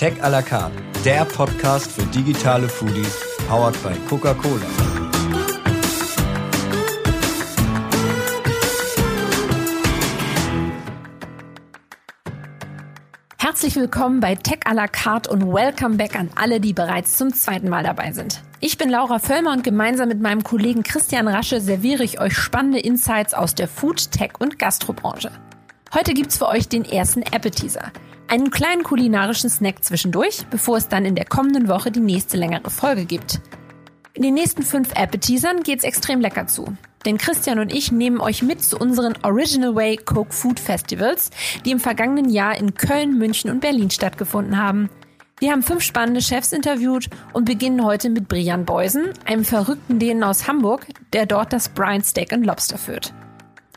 Tech à la carte, der Podcast für digitale Foodies, powered by Coca-Cola. Herzlich willkommen bei Tech à la carte und welcome back an alle, die bereits zum zweiten Mal dabei sind. Ich bin Laura Völlmer und gemeinsam mit meinem Kollegen Christian Rasche serviere ich euch spannende Insights aus der Food, Tech und Gastrobranche. Heute gibt's für euch den ersten Appetizer. Einen kleinen kulinarischen Snack zwischendurch, bevor es dann in der kommenden Woche die nächste längere Folge gibt. In den nächsten fünf Appetizern geht's extrem lecker zu. Denn Christian und ich nehmen euch mit zu unseren Original Way Coke Food Festivals, die im vergangenen Jahr in Köln, München und Berlin stattgefunden haben. Wir haben fünf spannende Chefs interviewt und beginnen heute mit Brian Beusen, einem verrückten Dänen aus Hamburg, der dort das Brian Steak and Lobster führt.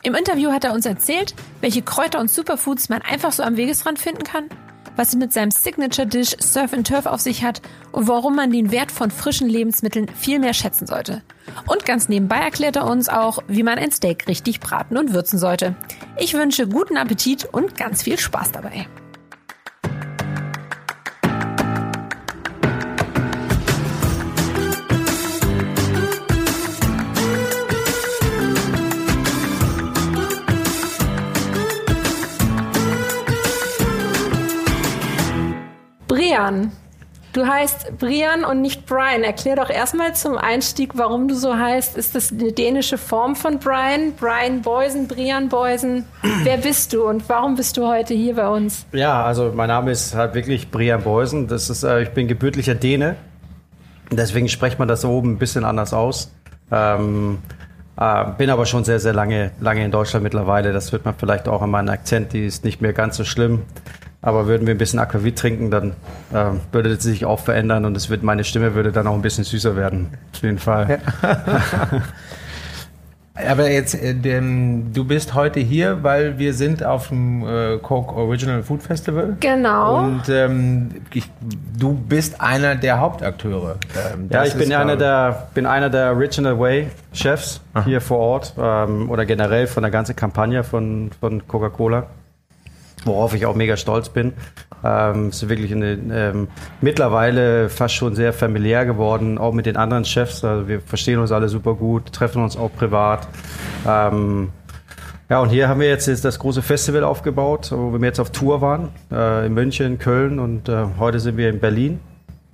Im Interview hat er uns erzählt, welche Kräuter und Superfoods man einfach so am Wegesrand finden kann, was es mit seinem Signature Dish Surf and Turf auf sich hat und warum man den Wert von frischen Lebensmitteln viel mehr schätzen sollte. Und ganz nebenbei erklärt er uns auch, wie man ein Steak richtig braten und würzen sollte. Ich wünsche guten Appetit und ganz viel Spaß dabei. Brian. Du heißt Brian und nicht Brian. Erklär doch erstmal zum Einstieg, warum du so heißt. Ist das eine dänische Form von Brian? Brian Beusen, Brian Beusen. Wer bist du und warum bist du heute hier bei uns? Ja, also mein Name ist halt wirklich Brian Beusen. Das ist, äh, ich bin gebürtiger Däne. Deswegen spricht man das oben ein bisschen anders aus. Ähm, äh, bin aber schon sehr, sehr lange, lange in Deutschland mittlerweile. Das wird man vielleicht auch an meinem Akzent, die ist nicht mehr ganz so schlimm. Aber würden wir ein bisschen Aquavit trinken, dann äh, würde es sich auch verändern und es wird, meine Stimme würde dann auch ein bisschen süßer werden. Auf jeden Fall. Ja. Aber jetzt, äh, denn, du bist heute hier, weil wir sind auf dem äh, Coke Original Food Festival. Genau. Und ähm, ich, du bist einer der Hauptakteure. Ähm, ja, ich bin einer, der, bin einer der Original Way Chefs Aha. hier vor Ort ähm, oder generell von der ganzen Kampagne von, von Coca-Cola worauf ich auch mega stolz bin. Ähm, es ist wirklich eine, ähm, mittlerweile fast schon sehr familiär geworden, auch mit den anderen Chefs. Also wir verstehen uns alle super gut, treffen uns auch privat. Ähm, ja, und hier haben wir jetzt, das große Festival aufgebaut, wo wir jetzt auf Tour waren, äh, in München, Köln und äh, heute sind wir in Berlin.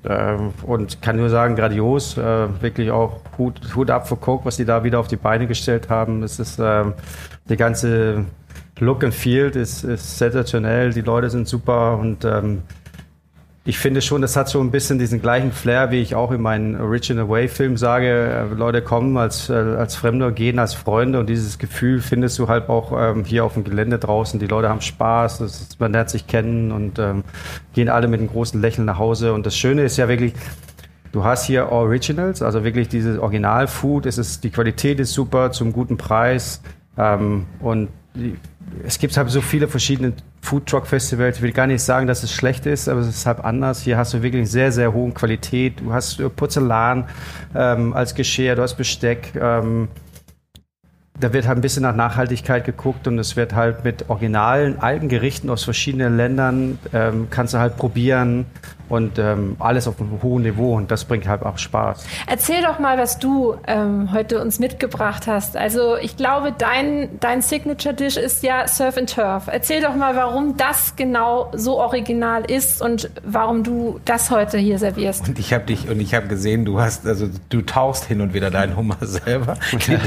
Äh, und kann nur sagen, grandios, äh, wirklich auch Hut, Hut ab für Coke, was die da wieder auf die Beine gestellt haben. Es ist ähm, die ganze Look and Feel ist, ist sensationell, die Leute sind super und ähm, ich finde schon, das hat so ein bisschen diesen gleichen Flair, wie ich auch in meinen Original Way Film sage. Äh, Leute kommen als, äh, als Fremde, gehen als Freunde und dieses Gefühl findest du halt auch ähm, hier auf dem Gelände draußen. Die Leute haben Spaß, ist, man lernt sich kennen und ähm, gehen alle mit einem großen Lächeln nach Hause. Und das Schöne ist ja wirklich, Du hast hier Originals, also wirklich dieses Original-Food. die Qualität ist super, zum guten Preis. Ähm, und es gibt halt so viele verschiedene Food Truck Festivals. Ich will gar nicht sagen, dass es schlecht ist, aber es ist halt anders. Hier hast du wirklich sehr, sehr hohe Qualität. Du hast Porzellan ähm, als Geschirr, du hast Besteck. Ähm, da wird halt ein bisschen nach Nachhaltigkeit geguckt und es wird halt mit originalen alten Gerichten aus verschiedenen Ländern ähm, kannst du halt probieren und ähm, alles auf einem hohen Niveau und das bringt halt auch Spaß. Erzähl doch mal, was du ähm, heute uns mitgebracht hast. Also ich glaube, dein, dein Signature Dish ist ja Surf and Turf. Erzähl doch mal, warum das genau so original ist und warum du das heute hier servierst. Und ich habe dich und ich habe gesehen, du hast also du tauchst hin und wieder deinen Hummer selber.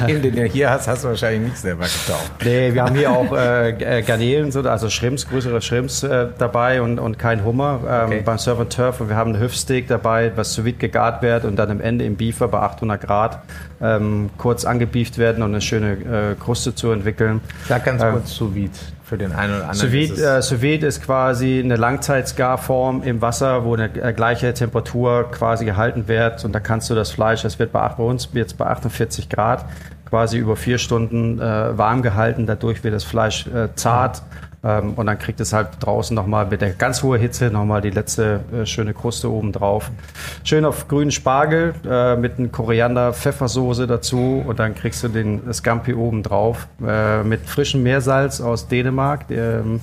den, den du hier hast, hast du wahrscheinlich nicht selber getaucht. Nee, wir haben hier auch äh, Garnelen, also Shrimps, größere Shrimps äh, dabei und, und kein Hummer ähm, okay. beim Surf and Turf und wir haben ein Hüftsteak dabei, was sous vide gegart wird und dann am Ende im Beefer bei 800 Grad ähm, kurz angebieft werden und eine schöne äh, Kruste zu entwickeln. Sag ganz ähm, kurz sous vide für den einen oder anderen. Sous vide, ist, äh, ist quasi eine Langzeitsgarform im Wasser, wo eine äh, gleiche Temperatur quasi gehalten wird und da kannst du das Fleisch, das wird bei, bei uns jetzt bei 48 Grad quasi über vier Stunden äh, warm gehalten. Dadurch wird das Fleisch äh, zart. Ähm, und dann kriegt es halt draußen nochmal mit der ganz hohen Hitze nochmal die letzte äh, schöne Kruste oben drauf. Schön auf grünen Spargel äh, mit einem Koriander-Pfeffersoße dazu und dann kriegst du den Scampi oben drauf äh, mit frischem Meersalz aus Dänemark. Ähm, äh,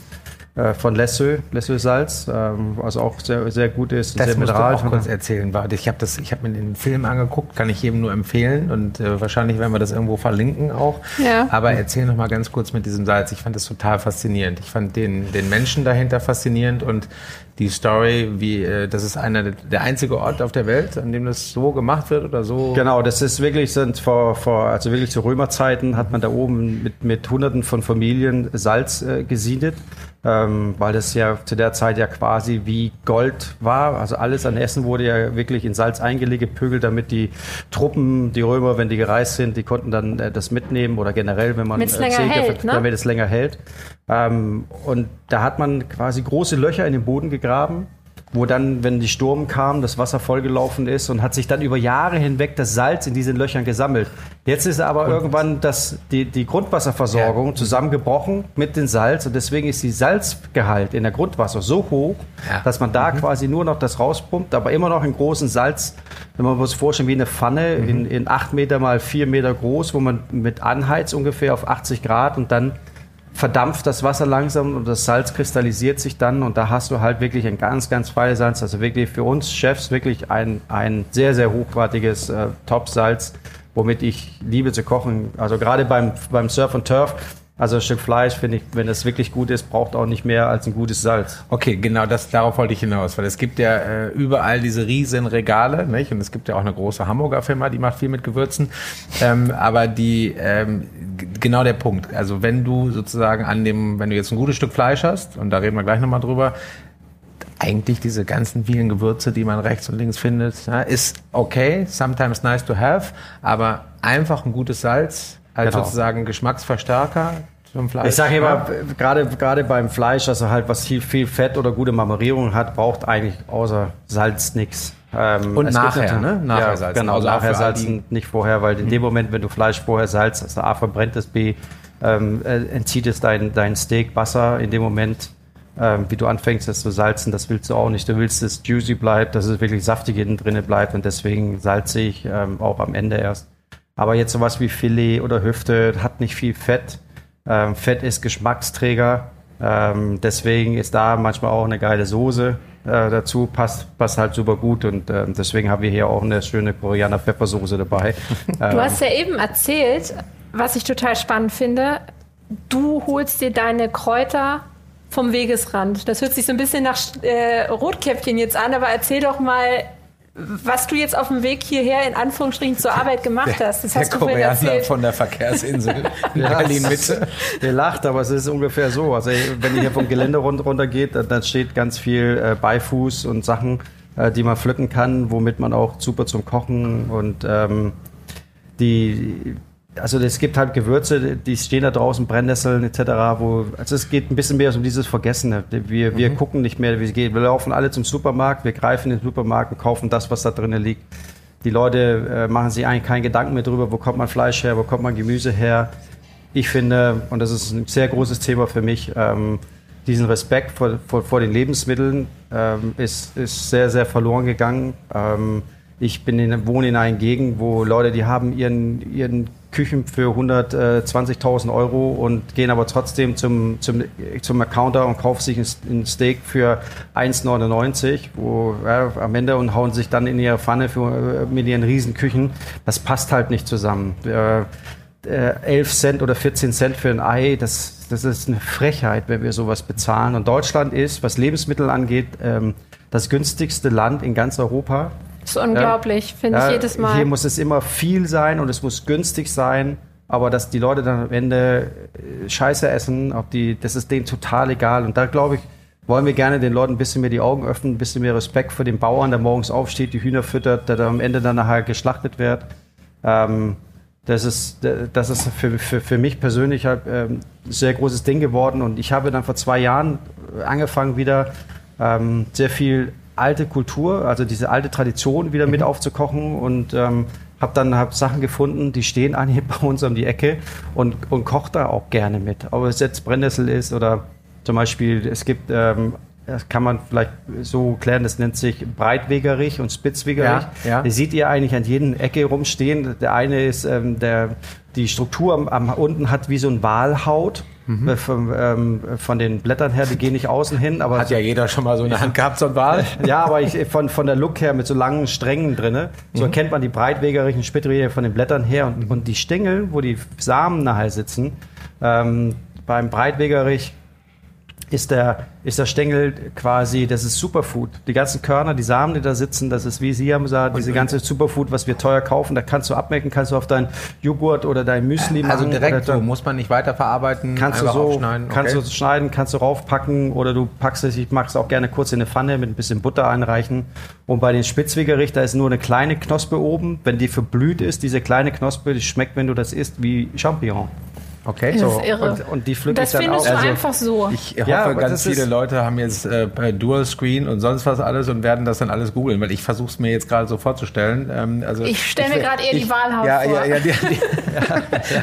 von Lessö, Lessö Salz, ähm, also auch sehr, sehr gut ist. Das sehr musst du mineral- auch kurz erzählen. Warte, ich habe das, ich habe mir den Film angeguckt, kann ich jedem nur empfehlen und äh, wahrscheinlich werden wir das irgendwo verlinken auch. Ja. Aber erzähl noch mal ganz kurz mit diesem Salz. Ich fand das total faszinierend. Ich fand den, den Menschen dahinter faszinierend und die Story, wie äh, das ist einer der, einzige Ort auf der Welt, an dem das so gemacht wird oder so. Genau, das ist wirklich, sind vor, vor, also wirklich zu Römerzeiten hat man da oben mit, mit Hunderten von Familien Salz äh, gesiedet, ähm, weil das ja zu der Zeit ja quasi wie Gold war. Also alles an Essen wurde ja wirklich in Salz eingelegt, gepögelt, damit die Truppen, die Römer, wenn die gereist sind, die konnten dann äh, das mitnehmen oder generell, wenn man Damit's länger hält, ne? damit es länger hält. Ähm, und da hat man quasi große Löcher in den Boden gegraben, wo dann, wenn die Sturm kam, das Wasser vollgelaufen ist und hat sich dann über Jahre hinweg das Salz in diesen Löchern gesammelt. Jetzt ist aber irgendwann das, die, die Grundwasserversorgung Ja. zusammengebrochen mit dem Salz und deswegen ist die Salzgehalt in der Grundwasser so hoch, Ja. dass man da quasi nur noch das rauspumpt, aber immer noch in großen Salz, wenn man sich vorstellen, wie eine Pfanne in, in 8 Meter mal 4 Meter groß, wo man mit anheizt ungefähr auf 80 Grad und dann verdampft das Wasser langsam und das Salz kristallisiert sich dann und da hast du halt wirklich ein ganz, ganz feines Salz. Also wirklich für uns Chefs wirklich ein, ein sehr, sehr hochwertiges äh, Top-Salz, womit ich liebe zu kochen. Also gerade beim, beim Surf und Turf, also ein Stück Fleisch, finde ich, wenn es wirklich gut ist, braucht auch nicht mehr als ein gutes Salz. Okay, genau, das, darauf wollte ich hinaus, weil es gibt ja äh, überall diese riesen Regale, nicht? Und es gibt ja auch eine große Hamburger Firma, die macht viel mit Gewürzen. Ähm, aber die, ähm, genau der Punkt. Also wenn du sozusagen an dem, wenn du jetzt ein gutes Stück Fleisch hast, und da reden wir gleich nochmal drüber, eigentlich diese ganzen vielen Gewürze, die man rechts und links findet, ja, ist okay, sometimes nice to have, aber einfach ein gutes Salz als Genau. sozusagen Geschmacksverstärker. Ich sage immer, gerade gerade beim Fleisch, also halt was viel, viel Fett oder gute Marmorierung hat, braucht eigentlich außer Salz nichts. Ähm, Und nachher, ne? Nachher ja, salzen. Genau, Also nachher salzen, nicht vorher, weil in dem Moment, wenn du Fleisch vorher salzt, also A verbrennt es, B ähm, äh, entzieht es dein, dein Steak Wasser in dem Moment, ähm, wie du anfängst, es zu salzen, das willst du auch nicht. Du willst, dass es juicy bleibt, dass es wirklich saftig innen drinne bleibt und deswegen salze ich ähm, auch am Ende erst. Aber jetzt sowas wie Filet oder Hüfte hat nicht viel Fett. Ähm, Fett ist Geschmacksträger. Ähm, deswegen ist da manchmal auch eine geile Soße äh, dazu. Passt, passt halt super gut. Und ähm, deswegen haben wir hier auch eine schöne Koreaner Pfeffersoße dabei. Ähm, Du hast ja eben erzählt, was ich total spannend finde, du holst dir deine Kräuter vom Wegesrand. Das hört sich so ein bisschen nach äh, Rotkäppchen jetzt an, aber erzähl doch mal, was du jetzt auf dem Weg hierher in Anführungsstrichen zur Arbeit gemacht hast. Das der hast du vorhin Koreaner erzählt. von der Verkehrsinsel in Berlin-Mitte. Ihr lacht, aber es ist ungefähr so. Also wenn ihr hier vom Gelände run- runtergeht, dann- dann steht ganz viel äh, Beifuß und Sachen, äh, die man pflücken kann, womit man auch super zum Kochen und ähm, die also es gibt halt Gewürze, die stehen da draußen, Brennnesseln etc., wo, also es geht ein bisschen mehr um dieses Vergessene. Wir, wir gucken nicht mehr, wie es geht. Wir laufen alle zum Supermarkt, wir greifen in den Supermarkt und kaufen das, was da drinnen liegt. Die Leute äh, machen sich eigentlich keinen Gedanken mehr drüber, wo kommt man Fleisch her, wo kommt man Gemüse her. Ich finde, und das ist ein sehr großes Thema für mich, ähm, diesen Respekt vor, vor, vor den Lebensmitteln ähm, ist, ist sehr, sehr verloren gegangen. Ähm, ich bin in, wohne in einer Gegend, wo Leute, die haben ihren, ihren Küchen für 120.000 Euro und gehen aber trotzdem zum, zum, zum Counter und kaufen sich ein, Steak für 1,99 wo ja, am Ende und hauen sich dann in ihre Pfanne für, mit ihren riesen Küchen. Das passt halt nicht zusammen. Äh, äh, 11 Cent oder 14 Cent für ein Ei, das, das ist eine Frechheit, wenn wir sowas bezahlen. Und Deutschland ist, was Lebensmittel angeht, ähm, das günstigste Land in ganz Europa. Das ist unglaublich, finde Ja, ich jedes Mal. Hier muss es immer viel sein und es muss günstig sein, aber dass die Leute dann am Ende äh, Scheiße essen, ob die, das ist denen total egal. Und da glaube ich, wollen wir gerne den Leuten ein bisschen mehr die Augen öffnen, ein bisschen mehr Respekt vor dem Bauern, der morgens aufsteht, die Hühner füttert, der dann am Ende dann nachher geschlachtet wird. Ähm, das ist, das ist für, für, für mich persönlich halt, ähm, ein sehr großes Ding geworden. Und ich habe dann vor zwei Jahren angefangen, wieder ähm, sehr viel alte Kultur, also diese alte Tradition wieder mit aufzukochen und ähm, habe dann hab Sachen gefunden, die stehen eigentlich bei uns um die Ecke und, und koche da auch gerne mit. Ob es jetzt Brennnessel ist oder zum Beispiel, es gibt, ähm, das kann man vielleicht so klären, das nennt sich Breitwegerich und Spitzwegerich. Ja, ja. Die seht ihr eigentlich an jeden Ecke rumstehen. Der eine ist, ähm, der, die Struktur am, am unten hat wie so ein Walhaut. Äh, Von, ähm, von den Blättern her, die gehen nicht außen hin, aber Hat ja jeder schon mal so in der Hand gehabt, so ein Wal. ja, aber ich, von, von der Look her mit so langen Strängen drinne, so erkennt man die breitwegerigen Spätwege von den Blättern her und, und die Stängel, wo die Samen nachher sitzen, ähm, beim Breitwegerich ist der, ist der Stängel quasi, das ist Superfood. Die ganzen Körner, die Samen, die da sitzen, das ist, wie Sie haben gesagt, diese ganze Superfood, was wir teuer kaufen, da kannst du abmecken, kannst du auf dein Joghurt oder dein Müsli Also machen. direkt oder so, muss man nicht weiterverarbeiten, Kannst du so, aufschneiden. kannst okay. du schneiden, kannst du raufpacken oder du packst es, ich mag es auch gerne kurz in eine Pfanne mit ein bisschen Butter einreichen. Und bei den Spitzwegerich, da ist nur eine kleine Knospe oben. Wenn die verblüht ist, diese kleine Knospe, die schmeckt, wenn du das isst, wie Champignon. Okay. Das So, ist irre. Und, und die pflücke Das ich dann findest auch. du Also, einfach so. Ich hoffe, Ja, ganz das viele Leute haben jetzt äh, Dual Screen und sonst was alles und werden das dann alles googeln, weil ich versuche es mir jetzt gerade so vorzustellen. Ähm, also Ich stell mir gerade eher die Wahlhaut ja, vor. Ja, ja, die, die,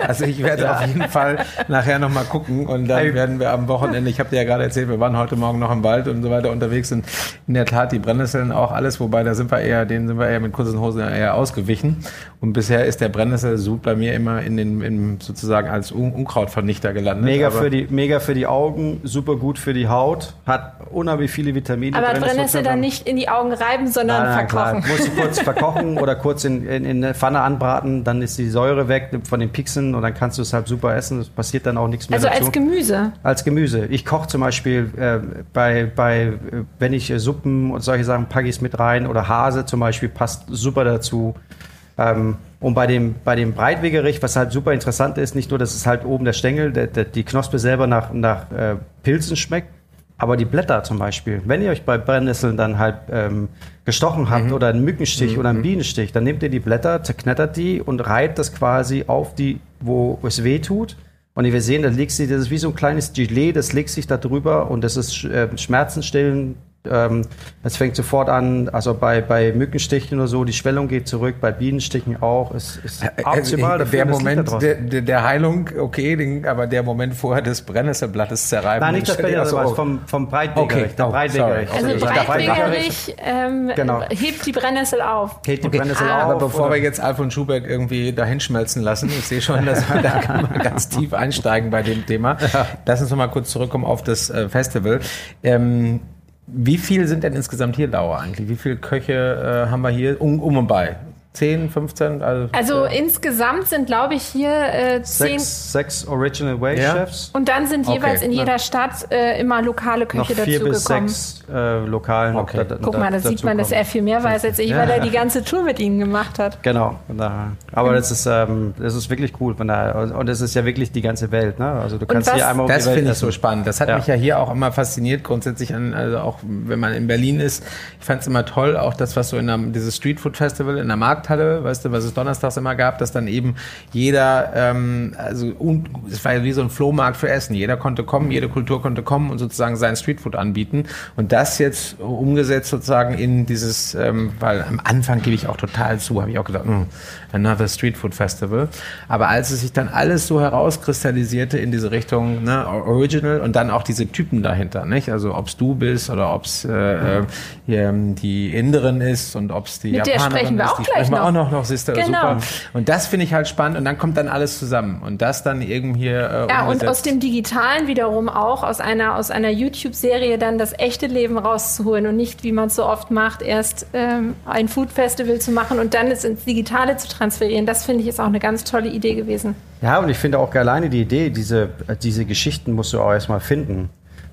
also ich werde auf jeden Fall nachher nochmal gucken und dann werden wir am Wochenende, ich habe dir ja gerade erzählt, wir waren heute Morgen noch im Wald und so weiter unterwegs und in der Tat die Brennnesseln auch alles, wobei da sind wir eher, denen sind wir eher mit kurzen Hosen eher ausgewichen und bisher ist der Brennesselsud bei mir immer in den, in, sozusagen als Un Unkrautvernichter gelandet. Mega Aber- für, die, mega für die Augen, super gut für die Haut, hat unheimlich viele Vitamine. Aber drin, Brennnessel dann nicht in die Augen reiben, sondern Nein, nein, verkochen. Klar. Musst du kurz verkochen oder kurz in, in, in eine Pfanne anbraten, dann ist die Säure weg von den Pixeln und dann kannst du es halt super essen. Es passiert dann auch nichts mehr Also dazu. als Gemüse. Als Gemüse. Ich koche zum Beispiel äh, bei, bei, wenn ich äh, Suppen und solche Sachen packe ich es mit rein oder Hase zum Beispiel passt super dazu. Ähm, und bei dem, bei dem Breitwegerich, was halt super interessant ist, nicht nur, dass es halt oben der Stängel, der, der, die Knospe selber nach, nach äh, Pilzen schmeckt, aber die Blätter zum Beispiel. Wenn ihr euch bei Brennnesseln dann halt ähm, gestochen habt oder einen Mückenstich oder einen Bienenstich, dann nehmt ihr die Blätter, zerknettert die und reibt das quasi auf die, wo es weh tut. Und wir sehen, da liegt sie, das ist wie so ein kleines Gilet, das legt sich da drüber und das ist äh, schmerzensstillend. Ähm, das fängt sofort an, also bei, bei Mückenstichen oder so, die Schwellung geht zurück, bei Bienenstichen auch. Es ist optimal Also, der Moment der, der, Heilung, okay, den, aber der Moment vorher des Brennnesselblattes zerreiben. Nein, nicht das stell dir Brennnessel, so- vom, vom Breitwegerich. Okay, der oh, Breitwegerich. Also der Breitwegerich ähm, Genau. hebt die Brennnessel auf. Hebt die Okay, Brennnessel Ah. auf. aber bevor oder- wir jetzt Alfons Schuberg irgendwie dahinschmelzen lassen, ich sehe schon, dass wir da kann man ganz tief einsteigen bei dem Thema. Lass uns noch mal kurz zurückkommen auf das äh, Festival. Ähm, wie viel sind denn insgesamt hier, Laura, eigentlich? Wie viele Köche äh, haben wir hier? Um, um und bei? 10, 15? Also, Also äh, insgesamt sind, glaube ich, hier äh, zehn. sechs, sechs Original Way Ja. Chefs. Und dann sind jeweils Okay, in jeder Stadt äh, immer lokale Noch Köche vier bis dazugekommen. sechs äh, Lokalen. Okay. da- Guck da- mal, da sieht man, dass er viel mehr weiß als ich, weil er die ganze Tour mit ihnen gemacht hat. Genau. daher. Aber das ist, ähm, das ist wirklich cool. Von daher. Und es ist ja wirklich die ganze Welt. Ne? Also du kannst was- hier einmal um Das finde ich so spannend. Das hat Ja. mich ja hier auch immer fasziniert, grundsätzlich an, also auch wenn man in Berlin ist. Ich fand es immer toll, auch das, was so in einem, dieses Street Food Festival in der Markthalle, weißt du, was es donnerstags immer gab, dass dann eben jeder, ähm, also un, es war ja wie so ein Flohmarkt für Essen. Jeder konnte kommen, jede Kultur konnte kommen und sozusagen sein Street Food anbieten. Und das jetzt umgesetzt sozusagen in dieses, ähm, weil am Anfang gebe ich auch total zu, habe ich auch gedacht, hm, another Street Food Festival. Aber als es sich dann alles so herauskristallisierte in diese Richtung ne, Original und dann auch diese Typen dahinter, nicht? Also ob's du bist oder ob's äh, äh, hier, ähm, die Inderin ist und ob's die Mit der Japanerin sprechen wir ist, auch die gleich sprechen wir noch. auch noch, noch siehst du, Genau. super. Und das finde ich halt spannend und dann kommt dann alles zusammen und das dann irgendwie hier äh, Ja, und aus dem Digitalen wiederum auch, aus einer, aus einer YouTube-Serie dann das echte Leben rauszuholen und nicht, wie man es so oft macht, erst ähm, ein Food-Festival zu machen und dann es ins Digitale zu transferieren. Das finde ich ist auch eine ganz tolle Idee gewesen. Ja, und ich finde auch alleine die Idee, diese, diese Geschichten musst du auch erstmal finden.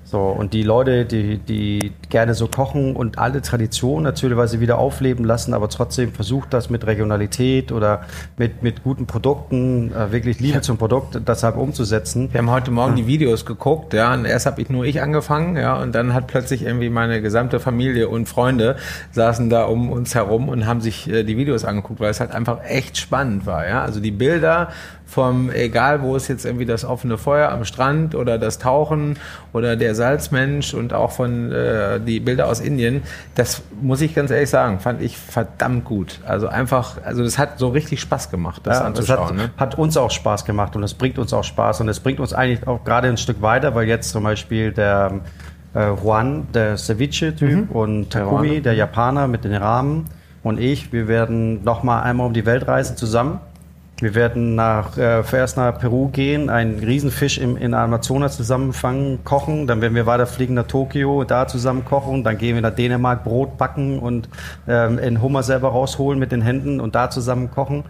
So, und die Leute, die, die gerne so kochen und alle Traditionen natürlich wieder aufleben lassen, aber trotzdem versucht das mit Regionalität oder mit, mit guten Produkten, äh, wirklich Liebe zum Produkt, deshalb umzusetzen. Wir haben heute Morgen die Videos geguckt, ja, und erst habe ich nur ich angefangen, ja, und dann hat plötzlich irgendwie meine gesamte Familie und Freunde saßen da um uns herum und haben sich äh, die Videos angeguckt, weil es halt einfach echt spannend war, ja. Also die Bilder vom, egal wo es jetzt irgendwie das offene Feuer am Strand oder das Tauchen oder der Salzmensch und auch von äh, die Bilder aus Indien, das muss ich ganz ehrlich sagen, fand ich verdammt gut. Also einfach, also das hat so richtig Spaß gemacht, das Ja, das anzuschauen. hat, ne? hat uns auch Spaß gemacht und es bringt uns auch Spaß und es bringt uns eigentlich auch gerade ein Stück weiter, weil jetzt zum Beispiel der äh, Juan, der Ceviche-Typ und Takumi, der Japaner mit den Rahmen und ich, wir werden noch mal einmal um die Welt reisen zusammen Wir werden nach, äh, erst nach Peru gehen, einen Riesenfisch im, in Amazonas zusammenfangen, kochen. Dann werden wir weiterfliegen nach Tokio, da zusammen kochen. Dann gehen wir nach Dänemark, Brot backen und ähm, in Hummer selber rausholen mit den Händen und da zusammen kochen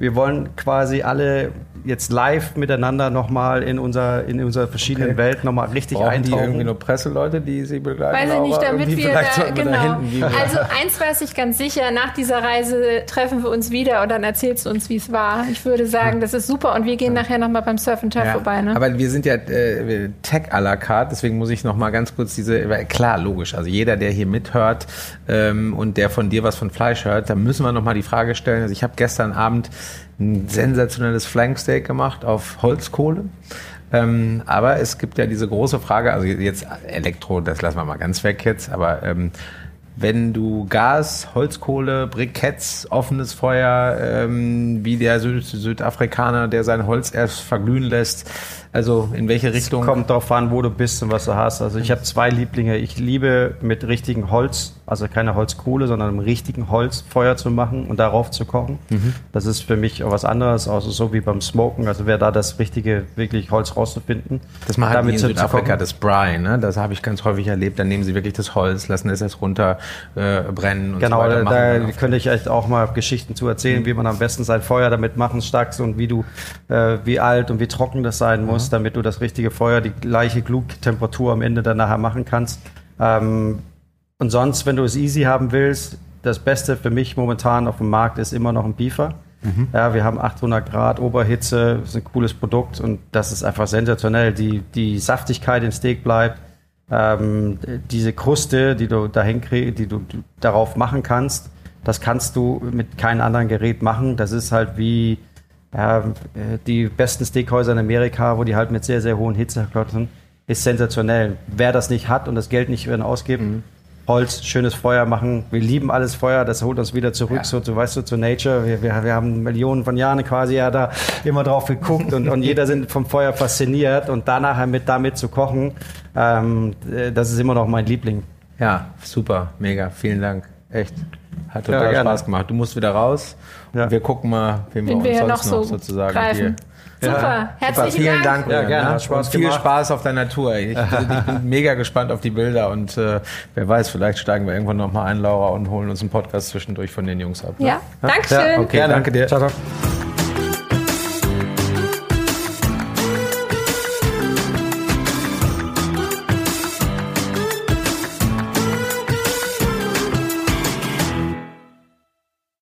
wir wollen quasi alle jetzt live miteinander nochmal in unser in unserer verschiedenen Okay. Welt nochmal richtig Brauchen eintauchen. die irgendwie nur Presseleute, die sie begleiten? Weiß ich nicht, damit wir da, wir genau. gehen. Also eins weiß ich ganz sicher, nach dieser Reise treffen wir uns wieder und dann erzählst du uns, wie es war. Ich würde sagen, das ist super und wir gehen nachher nochmal beim Surf and Turf Ja, vorbei. Ne? Aber wir sind ja äh, Tech à la carte, deswegen muss ich noch mal ganz kurz diese, klar, logisch, also jeder, der hier mithört ähm, und der von dir was von Fleisch hört, da müssen wir noch mal die Frage stellen, also ich habe gestern Abend ein sensationelles Flanksteak gemacht auf Holzkohle. Ähm, aber es gibt ja diese große Frage, also jetzt Elektro, das lassen wir mal ganz weg jetzt, aber ähm, wenn du Gas, Holzkohle, Briketts, offenes Feuer, ähm, wie der Süd Südafrikaner, der sein Holz erst verglühen lässt, also in welche Richtung? Kommt drauf an, wo du bist und was du hast. Also ich habe zwei Lieblinge. Ich liebe mit richtigem Holz, also keine Holzkohle, sondern mit richtigen Holz Feuer zu machen und darauf zu kochen. Mhm. Das ist für mich auch was anderes, also so wie beim Smoken. Also wäre da das richtige, wirklich Holz rauszufinden. Das machen die in Südafrika, das Bry, ne? Das habe ich ganz häufig erlebt. Dann nehmen sie wirklich das Holz, lassen es erst runter äh, brennen und Genau, so weiter. da, machen da könnte ich echt auch mal Geschichten zu erzählen, wie man am besten sein Feuer damit machen stackst und wie du, äh, wie alt und wie trocken das sein muss, damit du das richtige Feuer, die gleiche Glutemperatur am Ende dann nachher machen kannst. Ähm, und sonst, wenn du es easy haben willst, das Beste für mich momentan auf dem Markt ist immer noch ein Beefer. Ja, wir haben 800 Grad Oberhitze, ist ein cooles Produkt und das ist einfach sensationell. Die, die Saftigkeit im Steak bleibt. Ähm, diese Kruste, die du dahin kriegst, die du, du darauf machen kannst, das kannst du mit keinem anderen Gerät machen. Das ist halt wie ja, die besten Steakhäuser in Amerika, wo die halt mit sehr, sehr hohen Hitzeklappen ist sensationell. Wer das nicht hat und das Geld nicht werden ausgeben, Holz, schönes Feuer machen. Wir lieben alles Feuer, das holt uns wieder zurück, Ja. so zu, weißt du, zu Nature. Wir, wir, wir haben Millionen von Jahren quasi ja da immer drauf geguckt und, und jeder sind vom Feuer fasziniert und danach mit damit zu kochen, ähm, äh, das ist immer noch mein Liebling. Ja, super, mega, vielen Dank. Echt. Hat Ja, total gerne. Spaß gemacht. Du musst wieder raus. Ja. Wir gucken mal, wen wir Wen wir uns hier noch sonst noch, so sozusagen greifen. hier. Super, Super, herzlichen vielen Dank. Dank. Ja, gerne, ne? hat Spaß und viel gemacht. Spaß auf deiner Tour. Ich, ich bin mega gespannt auf die Bilder und äh, wer weiß, vielleicht steigen wir irgendwann noch mal ein, Laura, und holen uns einen Podcast zwischendurch von den Jungs ab. ne? Ja, Dankeschön. okay, danke dir. Ciao, ciao.